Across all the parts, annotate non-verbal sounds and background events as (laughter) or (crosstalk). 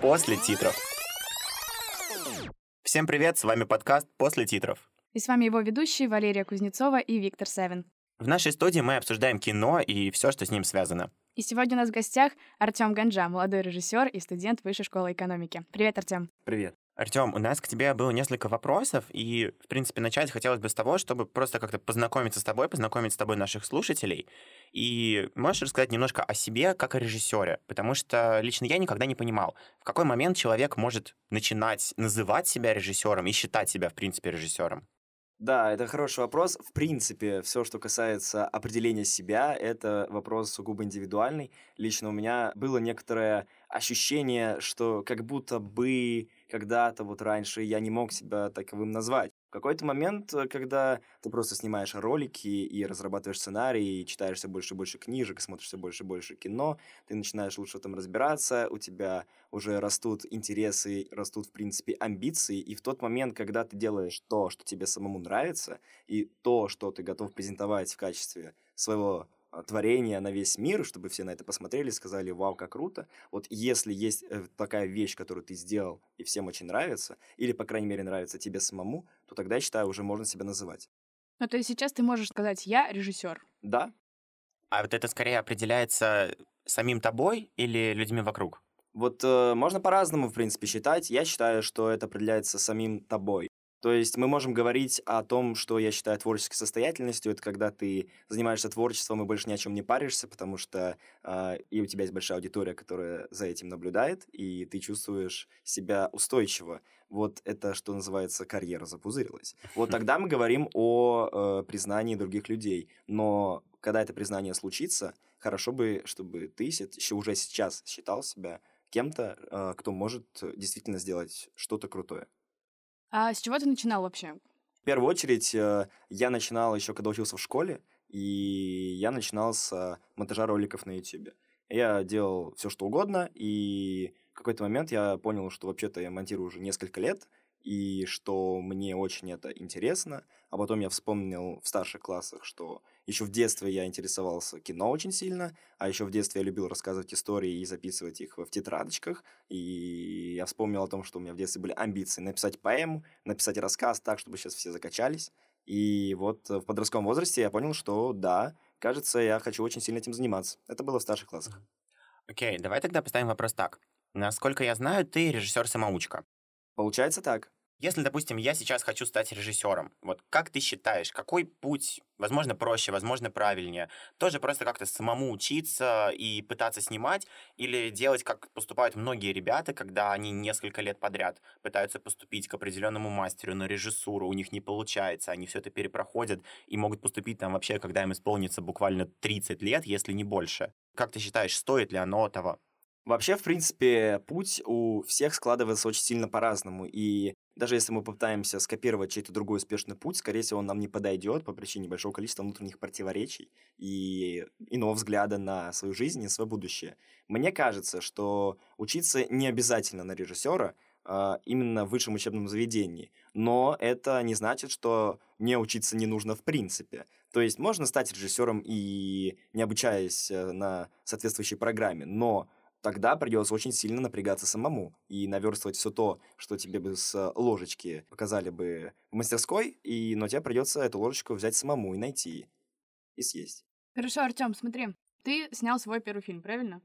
после титров. Всем привет, с вами подкаст «После титров». И с вами его ведущие Валерия Кузнецова и Виктор Севин. В нашей студии мы обсуждаем кино и все, что с ним связано. И сегодня у нас в гостях Артем Ганджа, молодой режиссер и студент Высшей школы экономики. Привет, Артем. Привет. Артем, у нас к тебе было несколько вопросов, и, в принципе, начать хотелось бы с того, чтобы просто как-то познакомиться с тобой, познакомить с тобой наших слушателей. И можешь рассказать немножко о себе как о режиссере, потому что лично я никогда не понимал, в какой момент человек может начинать называть себя режиссером и считать себя, в принципе, режиссером. Да, это хороший вопрос. В принципе, все, что касается определения себя, это вопрос сугубо индивидуальный. Лично у меня было некоторое ощущение, что как будто бы когда-то вот раньше я не мог себя таковым назвать. В какой-то момент, э, когда ты просто снимаешь ролики и разрабатываешь сценарий, и читаешь все больше и больше книжек, смотришь все больше и больше кино, ты начинаешь лучше в этом разбираться, у тебя уже растут интересы, растут, в принципе, амбиции, и в тот момент, когда ты делаешь то, что тебе самому нравится, и то, что ты готов презентовать в качестве своего творение на весь мир, чтобы все на это посмотрели, сказали, вау, как круто. Вот если есть э, такая вещь, которую ты сделал, и всем очень нравится, или, по крайней мере, нравится тебе самому, то тогда, я считаю, уже можно себя называть. Ну, то есть сейчас ты можешь сказать, я режиссер. Да. А вот это скорее определяется самим тобой или людьми вокруг? Вот э, можно по-разному, в принципе, считать. Я считаю, что это определяется самим тобой. То есть мы можем говорить о том, что я считаю творческой состоятельностью. Это когда ты занимаешься творчеством и больше ни о чем не паришься, потому что э, и у тебя есть большая аудитория, которая за этим наблюдает, и ты чувствуешь себя устойчиво. Вот это, что называется, карьера запузырилась. Вот тогда мы говорим о э, признании других людей. Но когда это признание случится, хорошо бы, чтобы ты еще уже сейчас считал себя кем-то, э, кто может действительно сделать что-то крутое. А с чего ты начинал вообще? В первую очередь, э, я начинал еще, когда учился в школе, и я начинал с монтажа роликов на YouTube. Я делал все, что угодно, и в какой-то момент я понял, что вообще-то я монтирую уже несколько лет, и что мне очень это интересно. А потом я вспомнил в старших классах, что еще в детстве я интересовался кино очень сильно, а еще в детстве я любил рассказывать истории и записывать их в тетрадочках. И я вспомнил о том, что у меня в детстве были амбиции написать поэму, написать рассказ так, чтобы сейчас все закачались. И вот в подростковом возрасте я понял, что да, кажется, я хочу очень сильно этим заниматься. Это было в старших классах. Окей, okay, давай тогда поставим вопрос так. Насколько я знаю, ты режиссер-самоучка. Получается так. Если, допустим, я сейчас хочу стать режиссером, вот как ты считаешь, какой путь, возможно, проще, возможно, правильнее? Тоже просто как-то самому учиться и пытаться снимать, или делать, как поступают многие ребята, когда они несколько лет подряд пытаются поступить к определенному мастеру на режиссуру, у них не получается, они все это перепроходят и могут поступить там вообще, когда им исполнится буквально 30 лет, если не больше. Как ты считаешь, стоит ли оно того? Вообще, в принципе, путь у всех складывается очень сильно по-разному. И даже если мы попытаемся скопировать чей-то другой успешный путь, скорее всего, он нам не подойдет по причине большого количества внутренних противоречий и иного взгляда на свою жизнь и свое будущее. Мне кажется, что учиться не обязательно на режиссера, а именно в высшем учебном заведении. Но это не значит, что не учиться не нужно в принципе. То есть можно стать режиссером и не обучаясь э, на соответствующей программе, но тогда придется очень сильно напрягаться самому и наверстывать все то, что тебе бы с ложечки показали бы в мастерской, и, но тебе придется эту ложечку взять самому и найти, и съесть. Хорошо, Артем, смотри, ты снял свой первый фильм, правильно?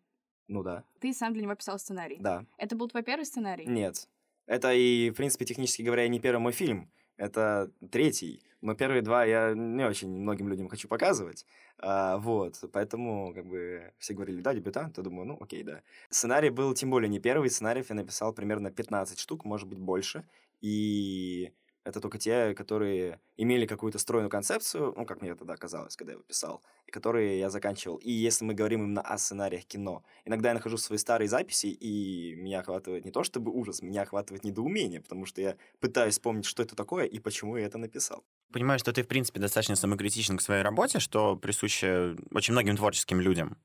Ну да. Ты сам для него писал сценарий? Да. Это был твой первый сценарий? Нет. Это и, в принципе, технически говоря, не первый мой фильм. Это третий. Но первые два я не очень многим людям хочу показывать. А, вот, поэтому, как бы, все говорили, да, дебютант, я думаю, ну, окей, да. Сценарий был, тем более, не первый, сценариев я написал примерно 15 штук, может быть, больше, и это только те, которые имели какую-то стройную концепцию, ну, как мне тогда казалось, когда я его писал, и которые я заканчивал. И если мы говорим именно о сценариях кино, иногда я нахожу свои старые записи, и меня охватывает не то чтобы ужас, меня охватывает недоумение, потому что я пытаюсь вспомнить, что это такое и почему я это написал. Понимаю, что ты, в принципе, достаточно самокритичен к своей работе, что присуще очень многим творческим людям.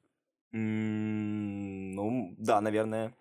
Mm, ну, да, наверное.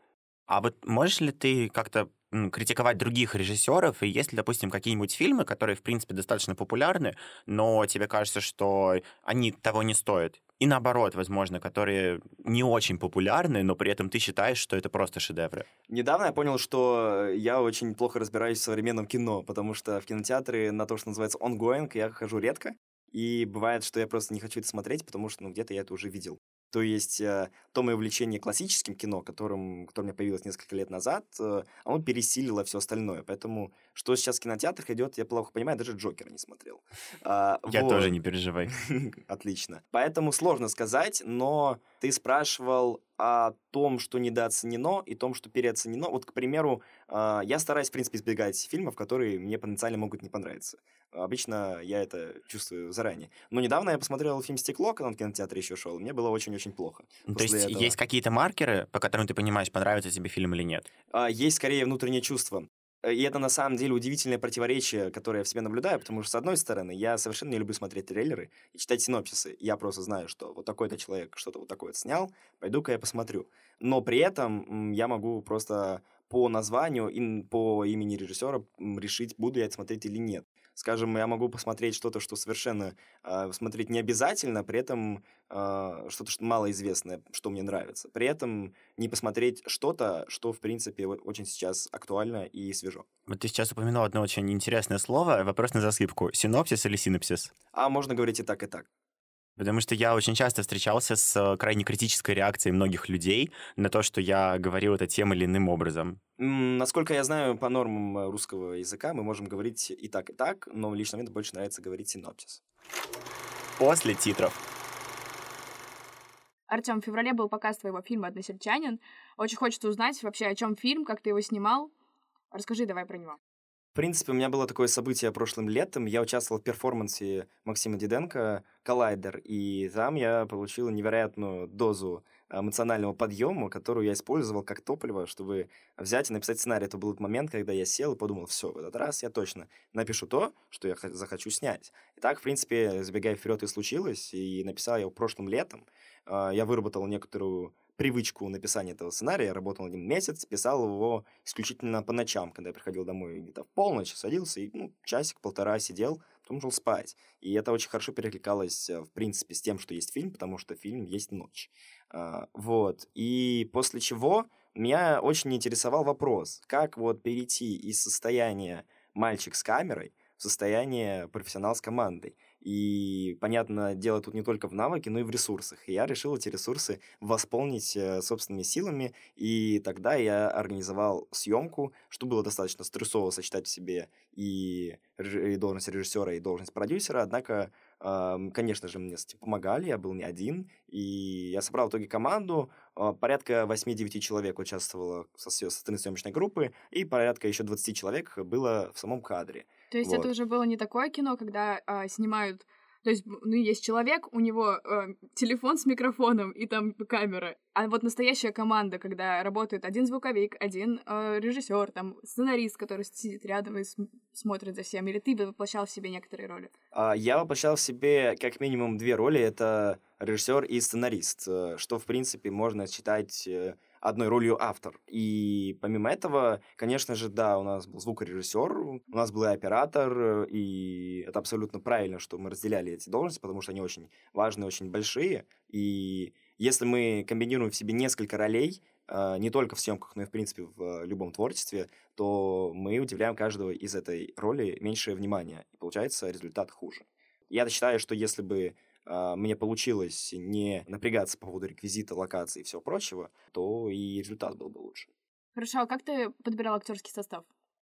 А вот можешь ли ты как-то критиковать других режиссеров, и есть ли, допустим, какие-нибудь фильмы, которые, в принципе, достаточно популярны, но тебе кажется, что они того не стоят? и наоборот, возможно, которые не очень популярны, но при этом ты считаешь, что это просто шедевры? Недавно я понял, что я очень плохо разбираюсь в современном кино, потому что в кинотеатры на то, что называется ongoing, я хожу редко. И бывает, что я просто не хочу это смотреть, потому что ну, где-то я это уже видел. То есть э, то мое увлечение классическим кино, которым, которое у меня появилось несколько лет назад, э, оно пересилило все остальное. Поэтому что сейчас в кинотеатрах идет, я плохо понимаю, даже Джокера не смотрел. А, я вот. тоже не переживай. (laughs) Отлично. Поэтому сложно сказать, но ты спрашивал о том, что недооценено, и том, что переоценено. Вот, к примеру, э, я стараюсь, в принципе, избегать фильмов, которые мне потенциально могут не понравиться. Обычно я это чувствую заранее. Но недавно я посмотрел фильм «Стекло», когда он в кинотеатре еще шел. Мне было очень-очень плохо. Ну, то есть этого. есть какие-то маркеры, по которым ты понимаешь, понравится тебе фильм или нет? А, есть скорее внутреннее чувство. Э, и это на самом деле удивительное противоречие, которое я в себе наблюдаю, потому что, с одной стороны, я совершенно не люблю смотреть трейлеры и читать синопсисы. Я просто знаю, что вот такой-то человек что-то вот такое снял, пойду-ка я посмотрю. Но при этом я могу просто по названию и по имени режиссера решить, буду я это смотреть или нет скажем, я могу посмотреть что-то, что совершенно э, смотреть не обязательно, при этом э, что-то что малоизвестное, что мне нравится. При этом не посмотреть что-то, что, в принципе, очень сейчас актуально и свежо. Вот ты сейчас упомянул одно очень интересное слово. Вопрос на засыпку. Синопсис или синапсис? А можно говорить и так, и так. Потому что я очень часто встречался с крайне критической реакцией многих людей на то, что я говорил это тем или иным образом. Насколько я знаю, по нормам э, русского языка мы можем говорить и так, и так, но лично мне больше нравится говорить синопсис. После титров. Артем, в феврале был показ твоего фильма «Односельчанин». Очень хочется узнать вообще, о чем фильм, как ты его снимал. Расскажи давай про него. В принципе, у меня было такое событие прошлым летом. Я участвовал в перформансе Максима Диденко «Коллайдер», и там я получил невероятную дозу эмоционального подъема, которую я использовал как топливо, чтобы взять и написать сценарий. Это был момент, когда я сел и подумал, все, в этот раз я точно напишу то, что я захочу снять. И так, в принципе, забегая вперед, и случилось, и написал я его прошлым летом. А, я выработал некоторую привычку написания этого сценария. Я работал один месяц, писал его исключительно по ночам, когда я приходил домой где-то в полночь, садился и ну, часик-полтора сидел, потом шел спать. И это очень хорошо перекликалось, э, в принципе, с тем, что есть фильм, потому что фильм есть ночь. А, вот. И после чего меня очень интересовал вопрос, как вот перейти из состояния мальчик с камерой в состояние профессионал с командой. И, понятно, дело тут не только в навыке, но и в ресурсах. И я решил эти ресурсы восполнить э, собственными силами, и тогда я организовал съемку, что было достаточно стрессово сочетать в себе и, и должность режиссера, и должность продюсера, однако Конечно же, мне помогали, я был не один, и я собрал в итоге команду, а, порядка 8-9 человек участвовало со, со стороны съемочной группы, и порядка еще 20 человек было в самом кадре. То есть вот. это уже было не такое кино, когда а, снимают то есть, ну, есть человек, у него э, телефон с микрофоном и там камера. А вот настоящая команда, когда работает один звуковик, один э, режиссер, там сценарист, который сидит рядом и см- смотрит за всем, или ты воплощал в себе некоторые роли? А, я воплощал в себе как минимум две роли. Это режиссер и сценарист, э, что, в принципе, можно считать э, одной ролью автор. И помимо этого, конечно же, да, у нас был звукорежиссер, у нас был и оператор, и это абсолютно правильно, что мы разделяли эти должности, потому что они очень важные, очень большие. И если мы комбинируем в себе несколько ролей, а, не только в съемках, но и, в принципе, в любом творчестве, то мы удивляем каждого из этой роли меньшее внимание, и получается результат хуже. Я считаю, что если бы мне получилось не напрягаться по поводу реквизита, локации и всего прочего, то и результат был бы лучше. Хорошо, а как ты подбирал актерский состав?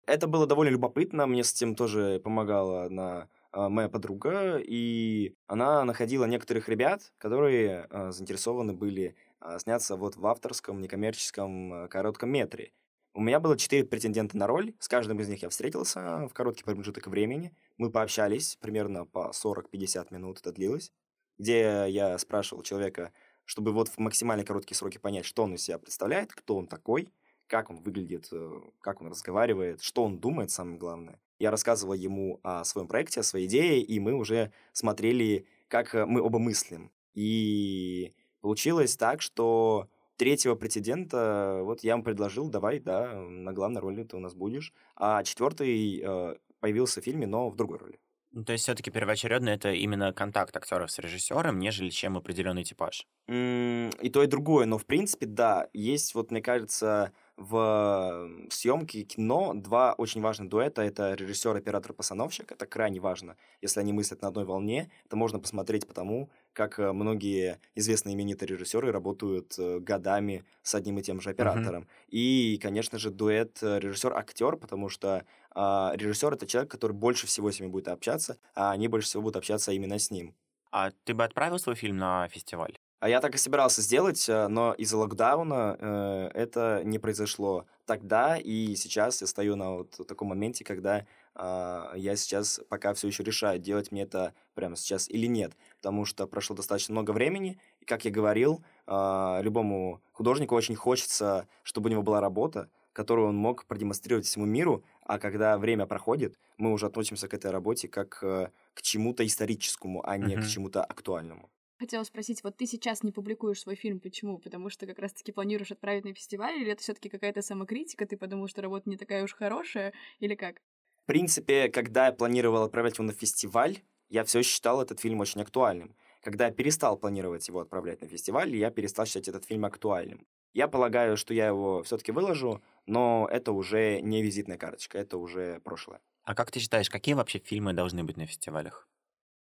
Это было довольно любопытно, мне с этим тоже помогала одна а, моя подруга, и она находила некоторых ребят, которые а, заинтересованы были сняться вот в авторском некоммерческом коротком метре. У меня было четыре претендента на роль, с каждым из них я встретился в короткий промежуток времени. Мы пообщались, примерно по 40-50 минут это длилось где я спрашивал человека, чтобы вот в максимально короткие сроки понять, что он из себя представляет, кто он такой, как он выглядит, э, как он разговаривает, что он думает, самое главное. Я рассказывал ему о своем проекте, о своей идее, и мы уже смотрели, как э, мы оба мыслим. И получилось так, что третьего претендента вот я ему предложил, давай, да, на главной роли ты у нас будешь. А четвертый э, появился в фильме, но в другой роли. Ну, то есть все-таки первоочередно это именно контакт актеров с режиссером, нежели чем определенный типаж. М, И то, и другое, но в принципе, да, есть вот, мне кажется, в съемке кино два очень важных дуэта. Это режиссер, оператор, постановщик. Это крайне важно. Если они мыслят на одной волне, то можно посмотреть по тому, как э, многие известные именитые режиссеры работают э, годами с одним и тем же оператором. И, конечно же, дуэт э, режиссер-актер, потому что а, режиссер это человек, который больше всего с ними будет общаться, а они больше всего будут общаться именно с ним. А ты бы отправил свой фильм на фестиваль? А я так и собирался сделать, э, но из-за локдауна э, это не произошло тогда, и сейчас я стою на вот таком моменте, когда а, я сейчас пока все еще решаю, делать мне это прямо сейчас или нет, потому что прошло достаточно много времени, и, как я говорил, а, любому художнику очень хочется, чтобы у него была работа, которую он мог продемонстрировать всему миру, а когда время проходит, мы уже относимся к этой работе как э, к чему-то историческому, а не к Мгм. чему-то актуальному. Хотела спросить, вот ты сейчас не публикуешь свой фильм, почему? Потому что как раз-таки планируешь отправить на фестиваль, или это все таки какая-то самокритика, ты подумал, что работа не такая уж хорошая, или как? В принципе, когда я планировал отправлять его на фестиваль, я все считал этот фильм очень актуальным. Когда я перестал планировать его отправлять на фестиваль, я перестал считать этот фильм актуальным. Я полагаю, что я его все-таки выложу, но это уже не визитная карточка, это уже прошлое. А как ты считаешь, какие вообще фильмы должны быть на фестивалях?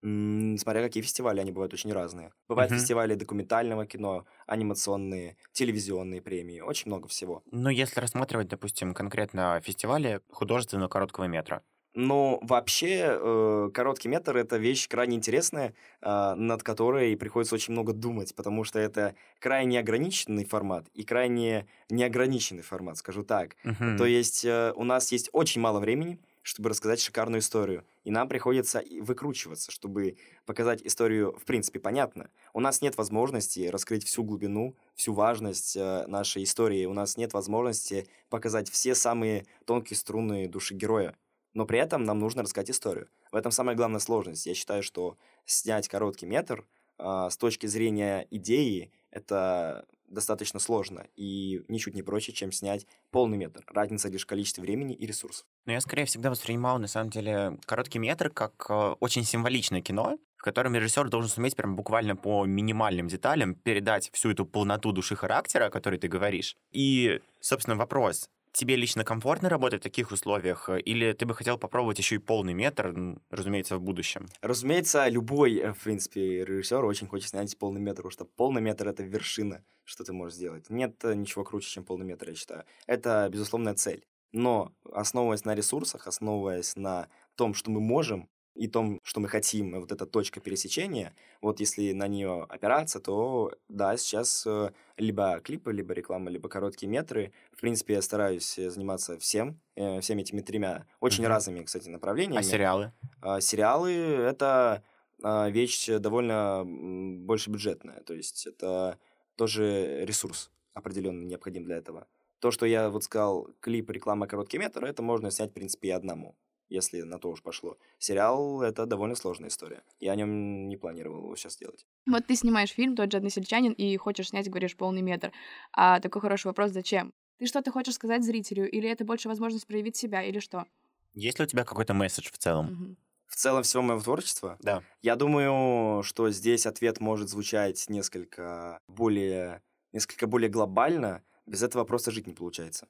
М, Смотря какие фестивали, они бывают очень разные. Бывают Мгм. фестивали документального кино, анимационные, телевизионные премии, очень много всего. Ну, если рассматривать, допустим, конкретно фестивали художественного короткого метра. Ну, вообще, э, короткий метр это вещь крайне интересная, а, над которой приходится очень много думать, потому что это крайне ограниченный формат и крайне неограниченный формат, скажу так. Мгм. То есть э, у нас есть очень мало времени, чтобы рассказать шикарную историю, и нам приходится выкручиваться, чтобы показать историю, в принципе, понятно. У нас нет возможности раскрыть всю глубину, всю важность э, нашей истории, у нас нет возможности показать все самые тонкие струны души героя но при этом нам нужно рассказать историю. В этом самая главная сложность. Я считаю, что снять короткий метр а, с точки зрения идеи это достаточно сложно и ничуть не проще, чем снять полный метр. Разница лишь в количестве времени и ресурсов. Но я скорее всегда воспринимал, на самом деле, короткий метр как э, очень символичное кино, в котором режиссер должен суметь прям буквально по минимальным деталям передать всю эту полноту души характера, о которой ты говоришь. И, собственно, вопрос. Тебе лично комфортно работать в таких условиях? э, Или ты бы хотел попробовать еще и полный метр, разумеется, в будущем? Разумеется, любой, э, в принципе, режиссер очень хочет снять полный метр, потому что полный метр — это вершина, что ты можешь сделать. Нет э, ничего круче, чем полный метр, я считаю. Это, безусловная цель. Но, основываясь на ресурсах, основываясь на том, что мы можем, и том, что мы хотим, вот эта точка пересечения, вот если на нее опираться, то да, сейчас э, либо клипы, либо реклама, либо короткие метры. В принципе, я стараюсь э, заниматься всем, э, всеми этими тремя, очень Мгм. разными, кстати, направлениями. А сериалы? А, сериалы это а, вещь довольно больше бюджетная, то есть это тоже ресурс определенно необходим для этого. То, что я вот сказал, клип, реклама, короткий метр, это можно снять, в принципе, и одному, если на то уж пошло. Сериал — это довольно сложная история. Я о нем не планировал его сейчас делать. Вот ты снимаешь фильм «Тот же односельчанин» и хочешь снять, говоришь, полный метр. А такой хороший вопрос, зачем? Ты что-то хочешь сказать зрителю, или это больше возможность проявить себя, или что? Есть ли у тебя какой-то месседж в целом? В целом, всего моего творчества, Да. я думаю, что здесь ответ может звучать несколько более, несколько более глобально. Без этого просто жить не получается.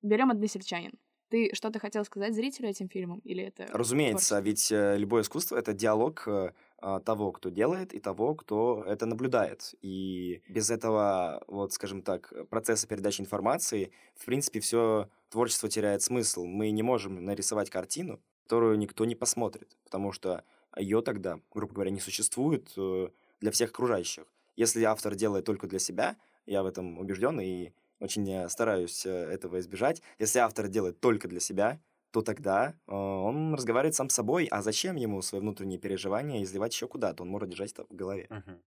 Берем односельчанин. Ты что-то хотел сказать зрителю этим фильмом, или это... Разумеется, ведь э, любое искусство это диалог э, а, того, кто делает, и того, кто это наблюдает. И без этого, вот, скажем так, процесса передачи информации, в принципе, все творчество теряет смысл. Мы не можем нарисовать картину, которую никто не посмотрит, потому что ее тогда, грубо говоря, не существует э, для всех окружающих. Если автор делает только для себя, я в этом убежден и очень э, стараюсь э, этого избежать. Если автор делает только для себя, то тогда э, он разговаривает сам с собой, а зачем ему свои внутренние переживания изливать еще куда-то? Он может держать это в голове. Мгм.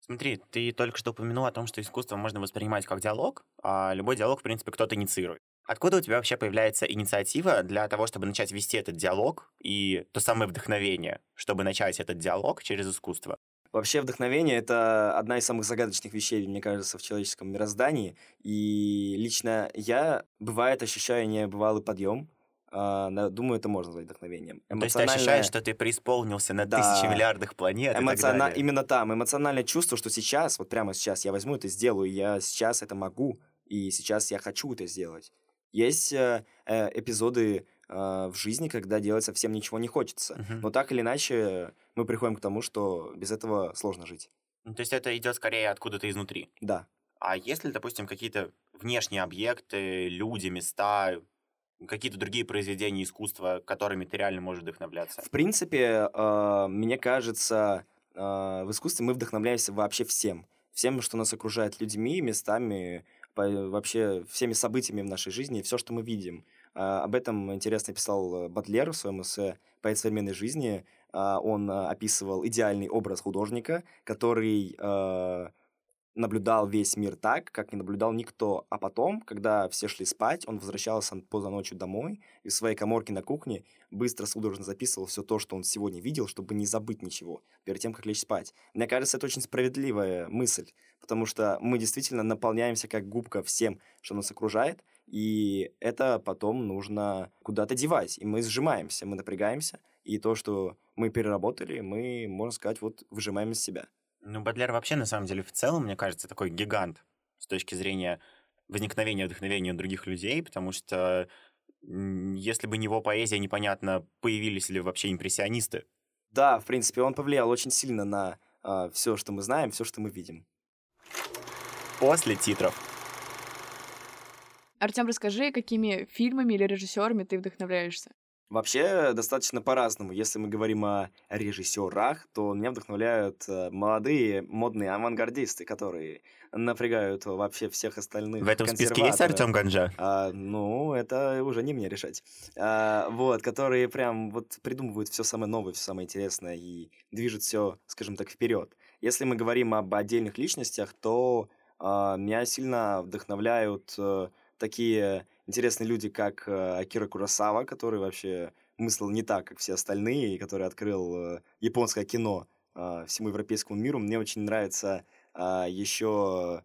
Смотри, ты только что упомянул о том, что искусство можно воспринимать как диалог, а любой диалог, в принципе, кто-то инициирует. Откуда у тебя вообще появляется инициатива для того, чтобы начать вести этот диалог и то самое вдохновение, чтобы начать этот диалог через искусство? Вообще вдохновение — это одна из самых загадочных вещей, мне кажется, в человеческом мироздании. И лично я, бывает, ощущаю небывалый подъем, а, думаю, это можно назвать вдохновением. То есть ты ощущаешь, что ты преисполнился на Да. тысячи миллиардах планет Эмоциона-. Именно там, эмоциональное чувство, что сейчас, вот прямо сейчас я возьму это сделаю, я сейчас это могу, и сейчас я хочу это сделать. Есть э, э, эпизоды в жизни, когда делать совсем ничего не хочется. Мгм. Но так или иначе мы приходим к тому, что без этого сложно жить. Ну, То есть это идет скорее откуда-то изнутри. Да. А если, допустим, какие-то внешние объекты, люди, места, какие-то другие произведения искусства, которыми ты реально можешь вдохновляться? В принципе, э, мне кажется, э, в искусстве мы вдохновляемся вообще всем. Всем, что нас окружает людьми, местами, вообще всеми событиями в нашей жизни, все, что мы видим. А, Об этом интересно писал э, Батлер в своем эссе «Поэт современной жизни». А, Он э, описывал идеальный образ художника, который наблюдал весь мир так, как не наблюдал никто. А потом, когда все шли спать, он возвращался поздно ночью домой и в своей коморке на кухне быстро судорожно записывал все то, что он сегодня видел, чтобы не забыть ничего перед тем, как лечь спать. Мне кажется, это очень справедливая мысль, потому что мы действительно наполняемся как губка всем, что нас окружает, и это потом нужно куда-то девать, и мы сжимаемся, мы напрягаемся, и то, что мы переработали, мы, можно сказать, вот выжимаем из себя. Ну, Бадлер вообще, на самом деле, в целом, мне кажется, такой гигант с точки зрения возникновения вдохновения у других людей, потому что если бы не его поэзия, непонятно, появились ли вообще импрессионисты. Да, в принципе, он повлиял очень сильно на все, что мы знаем, все, что мы видим. После титров. Артем, расскажи, какими фильмами или режиссерами ты вдохновляешься? Вообще, достаточно по-разному. Если мы говорим о режиссерах, то меня вдохновляют э, молодые модные авангардисты, которые напрягают вообще всех остальных. В этом списке есть. Артем Ганжа? А, ну, это уже не мне решать. А, вот, которые прям вот придумывают все самое новое, все самое интересное и движут все, скажем так, вперед. Если мы говорим об отдельных личностях, то а, меня сильно вдохновляют э, такие интересные люди, как э, Акира Курасава, который вообще мыслил не так, как все остальные, и который открыл э, японское кино э, всему европейскому миру. Мне очень нравится а, еще,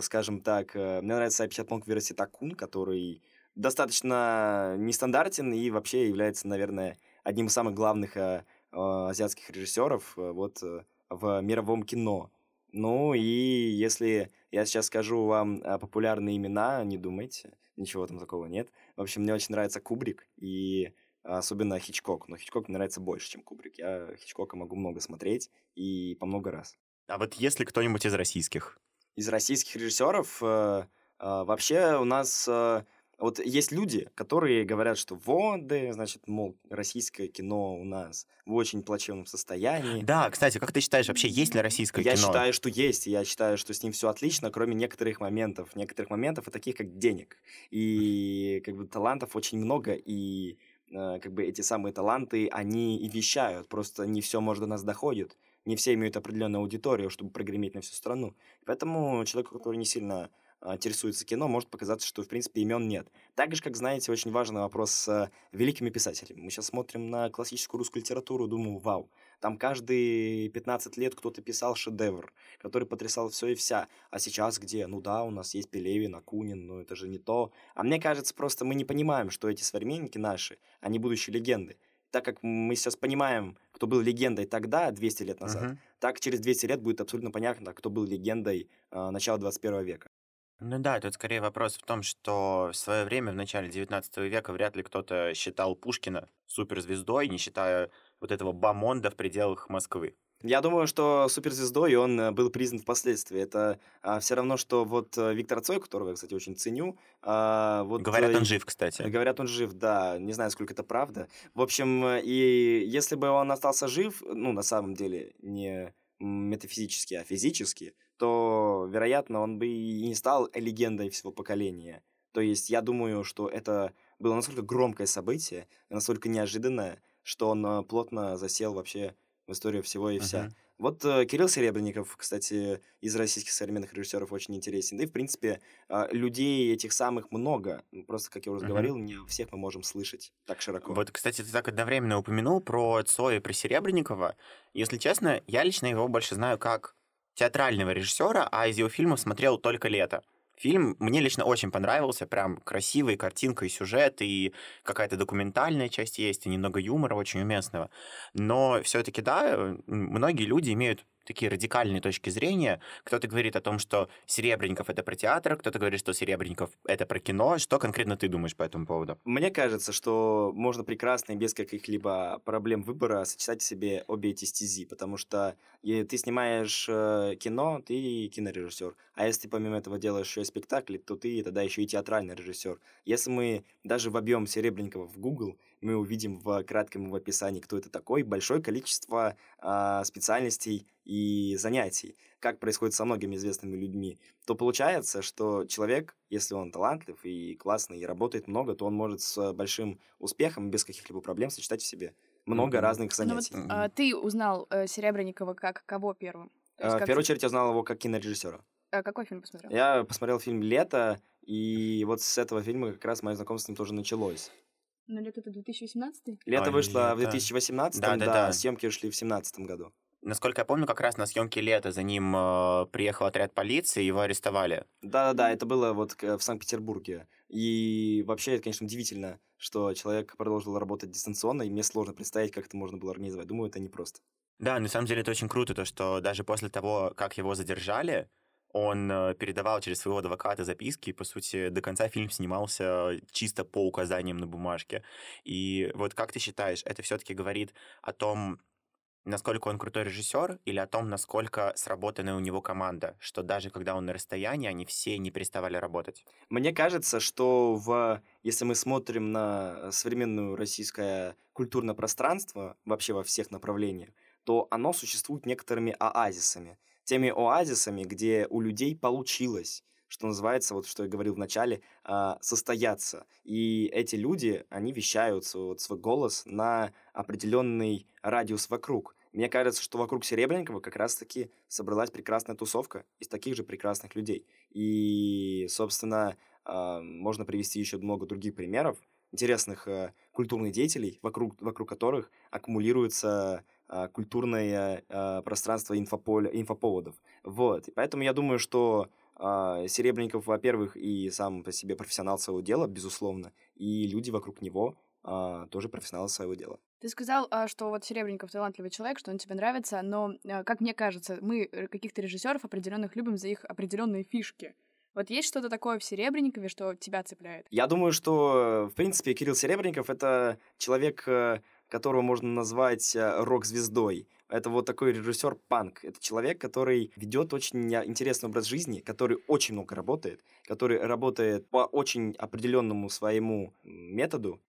скажем так, мне нравится Апичатмонг Вераситакун, который достаточно нестандартен и вообще является, наверное, одним из самых главных азиатских режиссеров вот в мировом кино. Ну и если я сейчас скажу вам э, популярные имена, не думайте, ничего там такого нет. В общем, мне очень нравится Кубрик и особенно Хичкок. Но Хичкок мне нравится больше, чем Кубрик. Я Хичкока могу много смотреть и по много раз. А вот если кто-нибудь из российских? Из российских режиссеров э, э, вообще у нас э, вот есть люди, которые говорят, что вот, да, значит, мол, российское кино у нас в очень плачевном состоянии. Да, кстати, как ты считаешь, вообще есть ли российское Я кино? считаю, что есть. Я считаю, что с ним все отлично, кроме некоторых моментов. Некоторых моментов, и таких как денег. И как бы талантов очень много, и э, как бы эти самые таланты, они и вещают. Просто не все, может, до нас доходит. Не все имеют определенную аудиторию, чтобы прогреметь на всю страну. Поэтому человеку, который не сильно а, интересуется кино, может показаться, что, в принципе, имен нет. Так же, как, знаете, очень важный вопрос с а, великими писателями. Мы сейчас смотрим на классическую русскую литературу, думаю, вау, там каждые 15 лет кто-то писал шедевр, который потрясал все и вся. А сейчас где? Ну да, у нас есть Пелевин, Акунин, но это же не то. А мне кажется, просто мы не понимаем, что эти современники наши, они будущие легенды. Так как мы сейчас понимаем, кто был легендой тогда, 200 лет назад, Мгм. так через 200 лет будет абсолютно понятно, кто был легендой а, начала 21 века. Ну да, тут скорее вопрос в том, что в свое время, в начале 19 века, вряд ли кто-то считал Пушкина суперзвездой, не считая вот этого бомонда в пределах Москвы. Я думаю, что суперзвездой он э, был признан впоследствии. Это все равно, что вот э, Виктор Цой, которого я, кстати, очень ценю. а, вот, Говорят, э, он жив, кстати. Говорят, он жив, да. Не знаю, сколько это правда. В общем, и если бы он остался жив, ну, на самом деле, не метафизически, а физически, то, вероятно, он бы и не стал легендой всего поколения. То есть я думаю, что это было настолько громкое событие, настолько неожиданное, что он э, плотно засел вообще в историю всего и вся. Мгм. Вот э, Кирилл Серебренников, кстати, из российских современных режиссеров очень интересен. Да и, в принципе, э, людей этих самых много. Ну, Просто, как я уже Мгм. говорил, не всех мы можем слышать так широко. Вот, кстати, ты так одновременно упомянул про Цоя и про Серебренникова. Если честно, я лично его больше знаю как театрального режиссера, а из его фильмов смотрел только «Лето». Фильм мне лично очень понравился, прям красивый, картинка и сюжет, и какая-то документальная часть есть, и немного юмора очень уместного. Но все-таки, да, многие люди имеют такие радикальные точки зрения. Кто-то говорит о том, что Серебренников — это про театр, кто-то говорит, что Серебренников — это про кино. Что конкретно ты думаешь по этому поводу? Мне кажется, что можно прекрасно и без каких-либо проблем выбора сочетать в себе обе эти стези, потому что ты снимаешь э, кино, ты кинорежиссер, а если ты помимо этого делаешь еще и спектакли, то ты тогда еще и театральный режиссер. Если мы даже вобьем Серебренникова в Google, мы увидим в кратком в описании, кто это такой, большое количество э, специальностей и занятий, как происходит со многими известными людьми, то получается, что человек, если он талантлив и классный, и работает много, то он может с большим успехом, без каких-либо проблем сочетать в себе много mm-hmm. разных занятий. Ну, вот, а, ты узнал э, Серебренникова как кого первым? Есть, а, в первую очередь я узнал его как кинорежиссера. А какой фильм посмотрел? Я посмотрел фильм «Лето», и вот с этого фильма как раз мое знакомство с ним тоже началось. Но лето это 2018? Лето а, вышло лето. в 2018, да, да, да, да. съемки шли в 2017 году. Насколько я помню, как раз на съемке лета за ним э, приехал отряд полиции, его арестовали. Да-да-да, это было вот в Санкт-Петербурге. И вообще, это, конечно, удивительно, что человек продолжил работать дистанционно, и мне сложно представить, как это можно было организовать. Думаю, это непросто. Да, на самом деле это очень круто, то, что даже после того, как его задержали, он э, передавал через своего адвоката записки, и, по сути, до конца фильм снимался чисто по указаниям на бумажке. И вот как ты считаешь, это все-таки говорит о том, насколько он крутой режиссер, или о том, насколько сработанная у него команда, что даже когда он на расстоянии, они все не переставали работать? Мне кажется, что в, если мы смотрим на современное российское культурное пространство, вообще во всех направлениях, то оно существует некоторыми оазисами. Теми оазисами, где у людей получилось что называется, вот что я говорил в начале, а, состояться. И эти люди, они вещают вот свой голос на определенный радиус вокруг. Мне кажется, что вокруг Серебренникова как раз-таки собралась прекрасная тусовка из таких же прекрасных людей. И, собственно, а, можно привести еще много других примеров интересных э, культурных деятелей, вокруг, вокруг которых аккумулируется культурное а, пространство инфополя, инфоповодов. Вот. И поэтому я думаю, что Серебренников, во-первых, и сам по себе профессионал своего дела, безусловно, и люди вокруг него тоже профессионалы своего дела. Ты сказал, а, что вот Серебренников талантливый человек, что он тебе нравится, но, а, как мне кажется, мы э, каких-то режиссеров определенных любим за их определенные фишки. Вот есть что-то такое в Серебренникове, что тебя цепляет? Я думаю, что, в принципе, Кирилл Серебренников — это человек, э, которого можно назвать э, рок-звездой. Это вот такой режиссер панк. Это человек, который ведет очень интересный образ жизни, который очень много работает, который работает по очень определенному своему методу.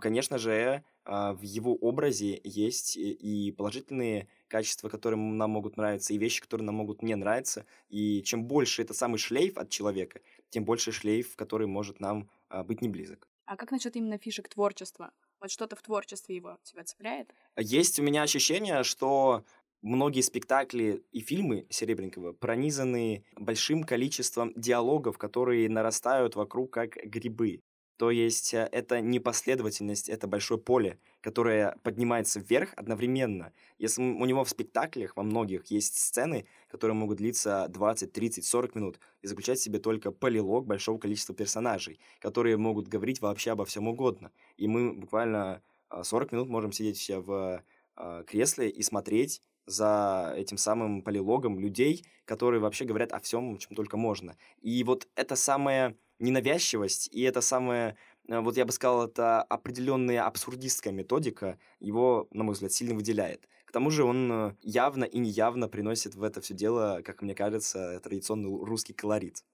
Конечно же, а, в его образе есть и положительные качества, которые нам могут нравиться, и вещи, которые нам могут не нравиться. И чем больше это самый шлейф от человека, тем больше шлейф, который может нам а, быть не близок. А как насчет именно фишек творчества? Вот что-то в творчестве его тебя цепляет? Есть у меня ощущение, что многие спектакли и фильмы Серебренникова пронизаны большим количеством диалогов, которые нарастают вокруг как грибы. То есть э, это не последовательность, это большое поле, которое поднимается вверх одновременно. Если у него в спектаклях, во многих, есть сцены, которые могут длиться 20, 30, 40 минут и заключать в себе только полилог большого количества персонажей, которые могут говорить вообще обо всем угодно. И мы буквально 40 а, минут можем сидеть все в а, кресле и смотреть за этим самым полилогом людей, которые вообще говорят о всем, чем только можно. И вот это самое ненавязчивость, и это самое, э, вот я бы сказал, это определенная абсурдистская методика его, на мой взгляд, сильно выделяет. К тому же он э, явно и неявно приносит в это все дело, как мне кажется, традиционный русский колорит.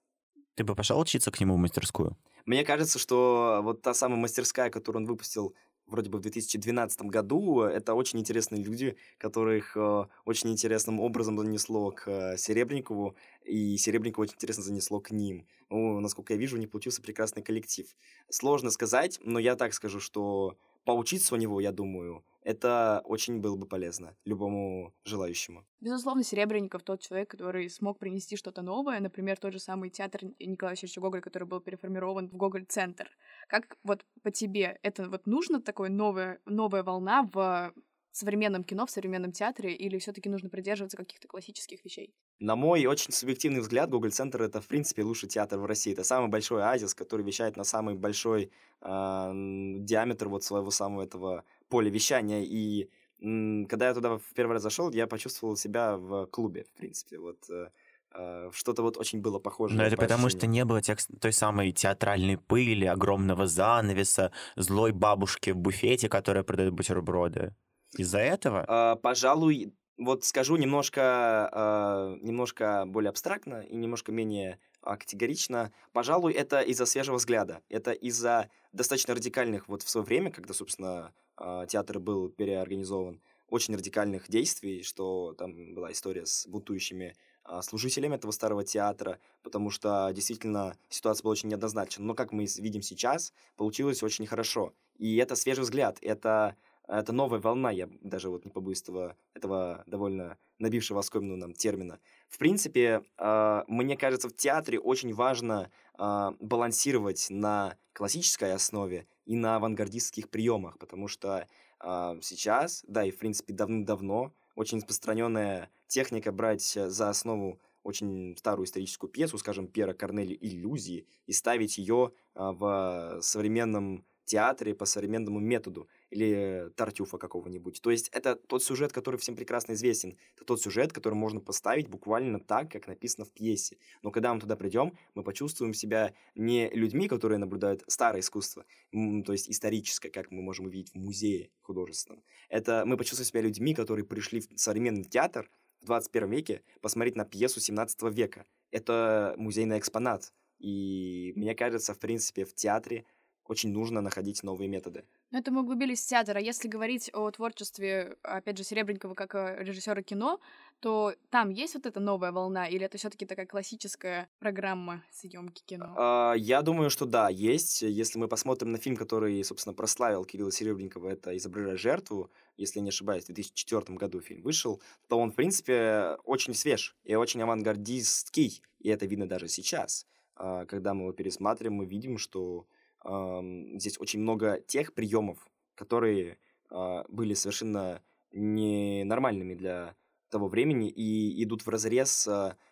Ты бы пошел учиться к нему в мастерскую? Мне кажется, что вот та самая мастерская, которую он выпустил вроде бы в 2012 году. Это очень интересные люди, которых э, очень интересным образом занесло к э, Серебренникову, и Серебренникова очень интересно занесло к ним. Ну, насколько я вижу, у них получился прекрасный коллектив. Сложно сказать, но я так скажу, что поучиться у него, я думаю, это очень было бы полезно любому желающему. Безусловно, Серебренников тот человек, который смог принести что-то новое, например, тот же самый театр Николая Гоголя, который был переформирован в Гоголь-центр. Как вот по тебе, это вот нужно такое новая, новая волна в современном кино, в современном театре, или все таки нужно придерживаться каких-то классических вещей? На мой очень субъективный взгляд, Google Центр это, в принципе, лучший театр в России. Это самый большой оазис, который вещает на самый большой э, диаметр вот своего самого этого поля вещания. И когда я туда в первый раз зашел, я почувствовал себя в клубе, в принципе. Вот э, э, что-то вот очень было похоже. Но это по потому, что не было тех, той самой театральной пыли, огромного занавеса, злой бабушки в буфете, которая продает бутерброды. Из-за этого? А, пожалуй, вот скажу немножко, а, немножко более абстрактно и немножко менее а, категорично. Пожалуй, это из-за свежего взгляда. Это из-за достаточно радикальных, вот в свое время, когда, собственно, театр был переорганизован, очень радикальных действий, что там была история с бунтующими а, служителями этого старого театра, потому что действительно ситуация была очень неоднозначна. Но, как мы видим сейчас, получилось очень хорошо. И это свежий взгляд, это это новая волна, я даже вот не побоюсь этого, этого довольно набившего оскомину нам термина. В принципе, а, мне кажется, в театре очень важно а, балансировать на классической основе и на авангардистских приемах, потому что а, сейчас, да, и в принципе давным-давно очень распространенная техника брать э, за основу очень старую историческую пьесу, скажем, Пьера Корнели «Иллюзии», и ставить ее а, в современном театре по современному методу или Тартюфа какого-нибудь. То есть это тот сюжет, который всем прекрасно известен. Это тот сюжет, который можно поставить буквально так, как написано в пьесе. Но когда мы туда придем, мы почувствуем себя не людьми, которые наблюдают старое искусство, то есть историческое, как мы можем увидеть в музее художественном. Это мы почувствуем себя людьми, которые пришли в современный театр в 21 веке посмотреть на пьесу 17 века. Это музейный экспонат. И мне кажется, в принципе, в театре очень нужно находить новые методы. Но это мы углубились в театр. А если говорить о творчестве, опять же, Серебренникова как э, режиссера кино, то там есть вот эта новая волна, или это все-таки такая классическая программа съемки кино? А, Я думаю, что да, есть. Если мы посмотрим на фильм, который, собственно, прославил Кирилла Серебренникова, это «Изображая жертву», если не ошибаюсь, в 2004 году фильм вышел, то он, в принципе, очень свеж и очень авангардистский. И это видно даже сейчас. А, Когда мы его пересматриваем, мы видим, что здесь очень много тех приемов, которые а, были совершенно ненормальными для того времени и идут в разрез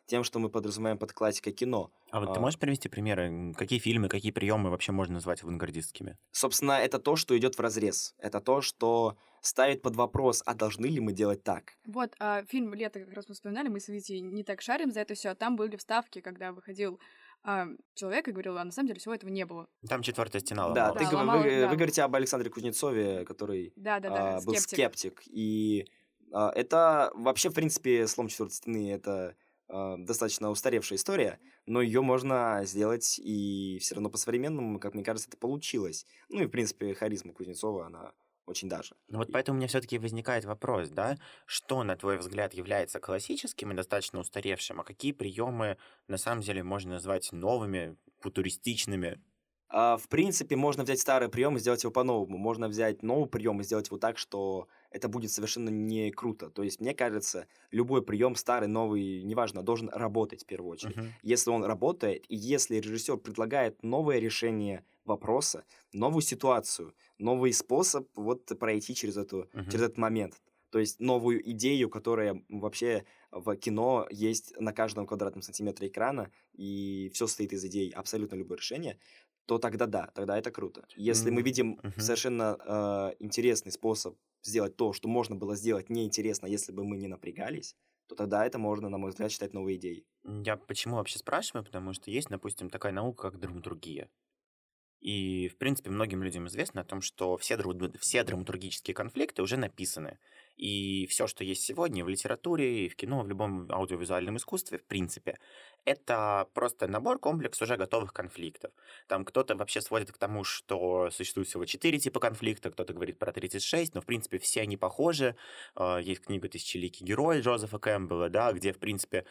тем, что мы подразумеваем под классикой кино. А вот ты а- можешь привести примеры? Какие фильмы, какие приемы вообще можно назвать авангардистскими? Собственно, это то, что идет в разрез. Это то, что ставит под вопрос, а должны ли мы делать так? Вот, а, фильм «Лето» как раз мы вспоминали, мы с Витей не так шарим за это все, а там были вставки, когда выходил а, человек и говорил, а на самом деле всего этого не было. Там четвертая стена да, ломалась. ты Да, ломалось, вы, да. вы говорите об Александре Кузнецове, который Да-да-да, а, был скептик. скептик. И а, это вообще, в принципе, слом четвертой стены это а, достаточно устаревшая история, но ее можно сделать и все равно по-современному, как мне кажется, это получилось. Ну и, в принципе, харизма Кузнецова, она очень даже. Ну Вот поэтому у меня все-таки возникает вопрос, да, что, на твой взгляд, является классическим и достаточно устаревшим, а какие приемы на самом деле можно назвать новыми, футуристичными? А, В принципе, можно взять старый прием и сделать его по-новому. Можно взять новый прием и сделать его так, что это будет совершенно не круто. То есть, мне кажется, любой прием, старый, новый, неважно, должен работать в первую очередь. Мгм. Если он работает, и если режиссер предлагает новое решение вопроса, новую ситуацию, новый способ вот пройти через, эту, Мгм. через этот момент. То есть новую идею, которая вообще в кино есть на каждом квадратном сантиметре экрана, и все состоит из идей, абсолютно любое решение, то тогда да, тогда это круто. Если мы М, видим мгм. совершенно э, интересный способ сделать то, что можно было сделать неинтересно, если бы мы не напрягались, то тогда это можно, на мой взгляд, считать новой идеей. Я почему вообще спрашиваю? Потому что есть, допустим, такая наука, как драматургия. И, в принципе, многим людям известно о том, что все, все драматургические конфликты уже написаны. И все, что есть сегодня в литературе, и в кино, в любом аудиовизуальном искусстве, в принципе, это просто набор, комплекс уже готовых конфликтов. Там кто-то вообще сводит к тому, что существует всего 4 типа конфликта, кто-то говорит про 36, но, в принципе, все они похожи. А, Есть книга «Тысячеликий герой» Джозефа Кэмпбелла, да, где, в принципе,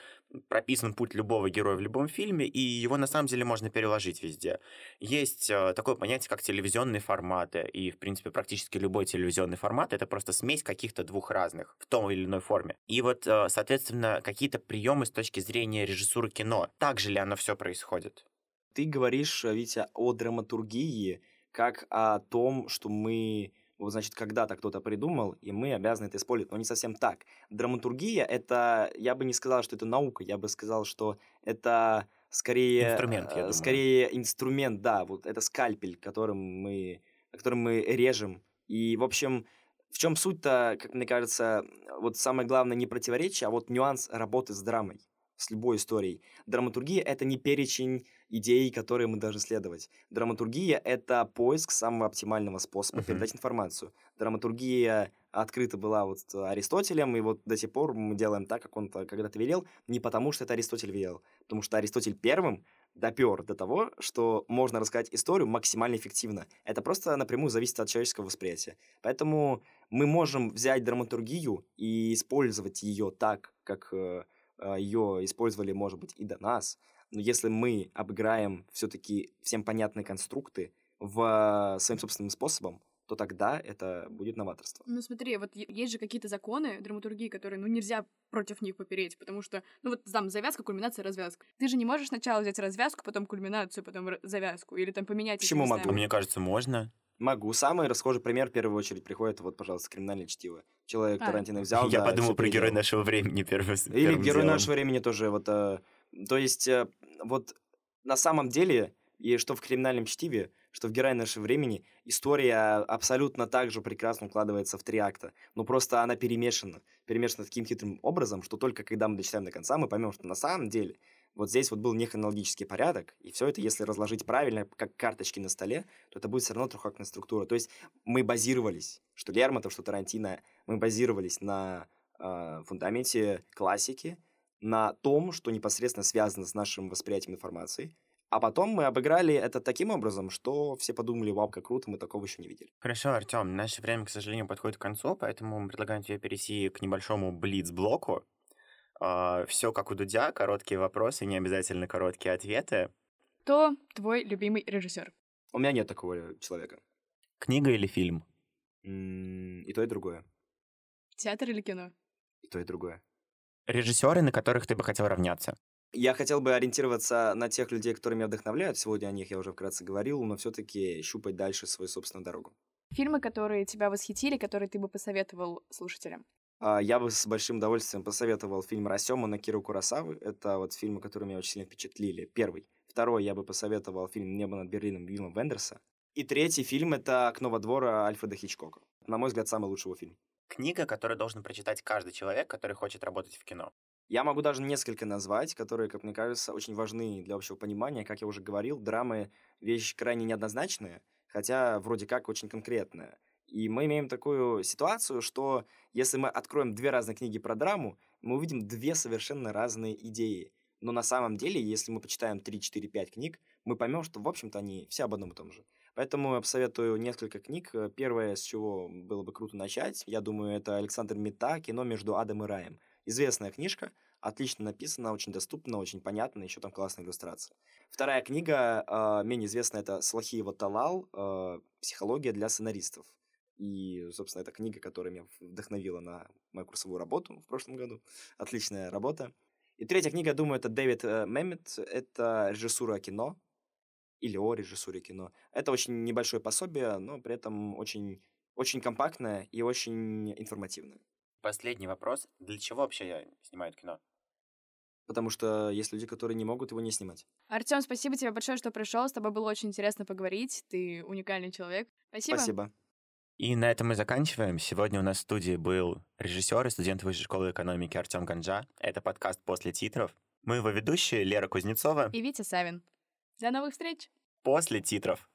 прописан путь любого героя в любом фильме, и его на самом деле можно переложить везде. Есть э, такое понятие, как телевизионные форматы, и, в принципе, практически любой телевизионный формат — это просто смесь каких-то двух разных в той или иной форме. И вот, э, соответственно, какие-то приемы с точки зрения режиссуры кино. Так же ли оно все происходит? Ты говоришь, э, Витя, о драматургии, как о том, что мы Вот, значит, когда-то кто-то придумал, и мы обязаны это использовать. Но не совсем так. Драматургия — это, я бы не сказал, что это наука, я бы сказал, что это скорее... Инструмент, я э, думаю. Скорее инструмент, да, вот это скальпель, которым мы, которым мы режем. И, в общем, в чем суть-то, как мне кажется, вот самое главное не противоречие, а вот нюанс работы с драмой, с любой историей. Драматургия — это не перечень идей, которые мы должны следовать. Драматургия — это поиск самого оптимального способа Мгм. передать информацию. Драматургия открыта была вот Аристотелем, и вот до сих пор мы делаем так, как он то когда-то велел, не потому что это Аристотель велел, потому что Аристотель первым допер до того, что можно рассказать историю максимально эффективно. Это просто напрямую зависит от человеческого восприятия. Поэтому мы можем взять драматургию и использовать ее так, как э, ее использовали, может быть, и до нас. Но если мы обыграем все-таки всем понятные конструкты в, своим собственным способом, то тогда это будет новаторство. Ну смотри, вот есть же какие-то законы драматургии, которые, ну, нельзя против них попереть, потому что, ну вот там завязка, кульминация, развязка. Ты же не можешь сначала взять развязку, потом кульминацию, потом завязку, или там поменять Почему местами. могу? Мне кажется, можно. Могу. Самый расхожий пример в первую очередь приходит, вот, пожалуйста, криминальное чтиво. Человек А. Тарантино взял, Я да, подумал про героя переделал. нашего времени первым Или первым герой делом. нашего времени тоже. Вот, э, то есть, э, вот на самом деле, и что в криминальном чтиве, что в герое нашего времени, история абсолютно так же прекрасно укладывается в три акта. Но просто она перемешана. Перемешана таким хитрым образом, что только когда мы дочитаем до конца, мы поймем, что на самом деле вот здесь вот был нехронологический порядок, и все это, если разложить правильно, как карточки на столе, то это будет все равно трехактная структура. То есть мы базировались, что Лермонтов, что Тарантино, мы базировались на э, фундаменте классики, на том, что непосредственно связано с нашим восприятием информации. А потом мы обыграли это таким образом, что все подумали, вау, как круто, мы такого еще не видели. Хорошо, Артем, наше время, к сожалению, подходит к концу, поэтому мы предлагаем тебе перейти к небольшому блиц-блоку. Все как у Дудя, короткие вопросы, не обязательно короткие ответы. Кто твой любимый режиссер? У меня нет такого человека. Книга или фильм? И то, и другое. Театр или кино? И то, и другое. Режиссеры, на которых ты бы хотел равняться? Я хотел бы ориентироваться на тех людей, которые меня вдохновляют. Сегодня о них я уже вкратце говорил, но все-таки щупать дальше свою собственную дорогу. Фильмы, которые тебя восхитили, которые ты бы посоветовал слушателям? А, Я бы с большим удовольствием посоветовал фильм «Расема» на Киру Курасавы. Это вот фильмы, которые меня очень сильно впечатлили. Первый. Второй я бы посоветовал фильм «Небо над Берлином» Вилма Вендерса. И третий фильм — это «Окно во двора» Альфреда Хичкока. На мой взгляд, самый лучший его фильм. Книга, которую должен прочитать каждый человек, который хочет работать в кино. Я могу даже несколько назвать, которые, как мне кажется, очень важны для общего понимания. Как я уже говорил, драмы — вещь крайне неоднозначная, хотя вроде как очень конкретная. И мы имеем такую ситуацию, что если мы откроем две разные книги про драму, мы увидим две совершенно разные идеи. Но на самом деле, если мы почитаем 3, 4, 5 книг, мы поймем, что, в общем-то, они все об одном и том же. Поэтому я посоветую несколько книг. Первое, с чего было бы круто начать, я думаю, это Александр Мета «Кино между адом и раем». Известная книжка, отлично написана, очень доступна, очень понятна, еще там классная иллюстрация. Вторая книга, э, менее известная, это Слахиева Талал э, «Психология для сценаристов». И, собственно, это книга, которая меня вдохновила на мою курсовую работу в прошлом году. Отличная работа. И третья книга, думаю, это Дэвид э. Это режиссура кино. Или о режиссуре кино. Это очень небольшое пособие, но при этом очень, очень компактное и очень информативное. Последний вопрос. Для чего вообще снимают кино? Потому что есть люди, которые не могут его не снимать. Артем, спасибо тебе большое, что пришел. С тобой было очень интересно поговорить. Ты уникальный человек. Спасибо. Спасибо. И на этом мы заканчиваем. Сегодня у нас в студии был режиссер и студент Высшей школы экономики Артем Ганджа. Это подкаст «После титров». Мы его ведущие Лера Кузнецова. И Витя Савин. До новых встреч! После титров.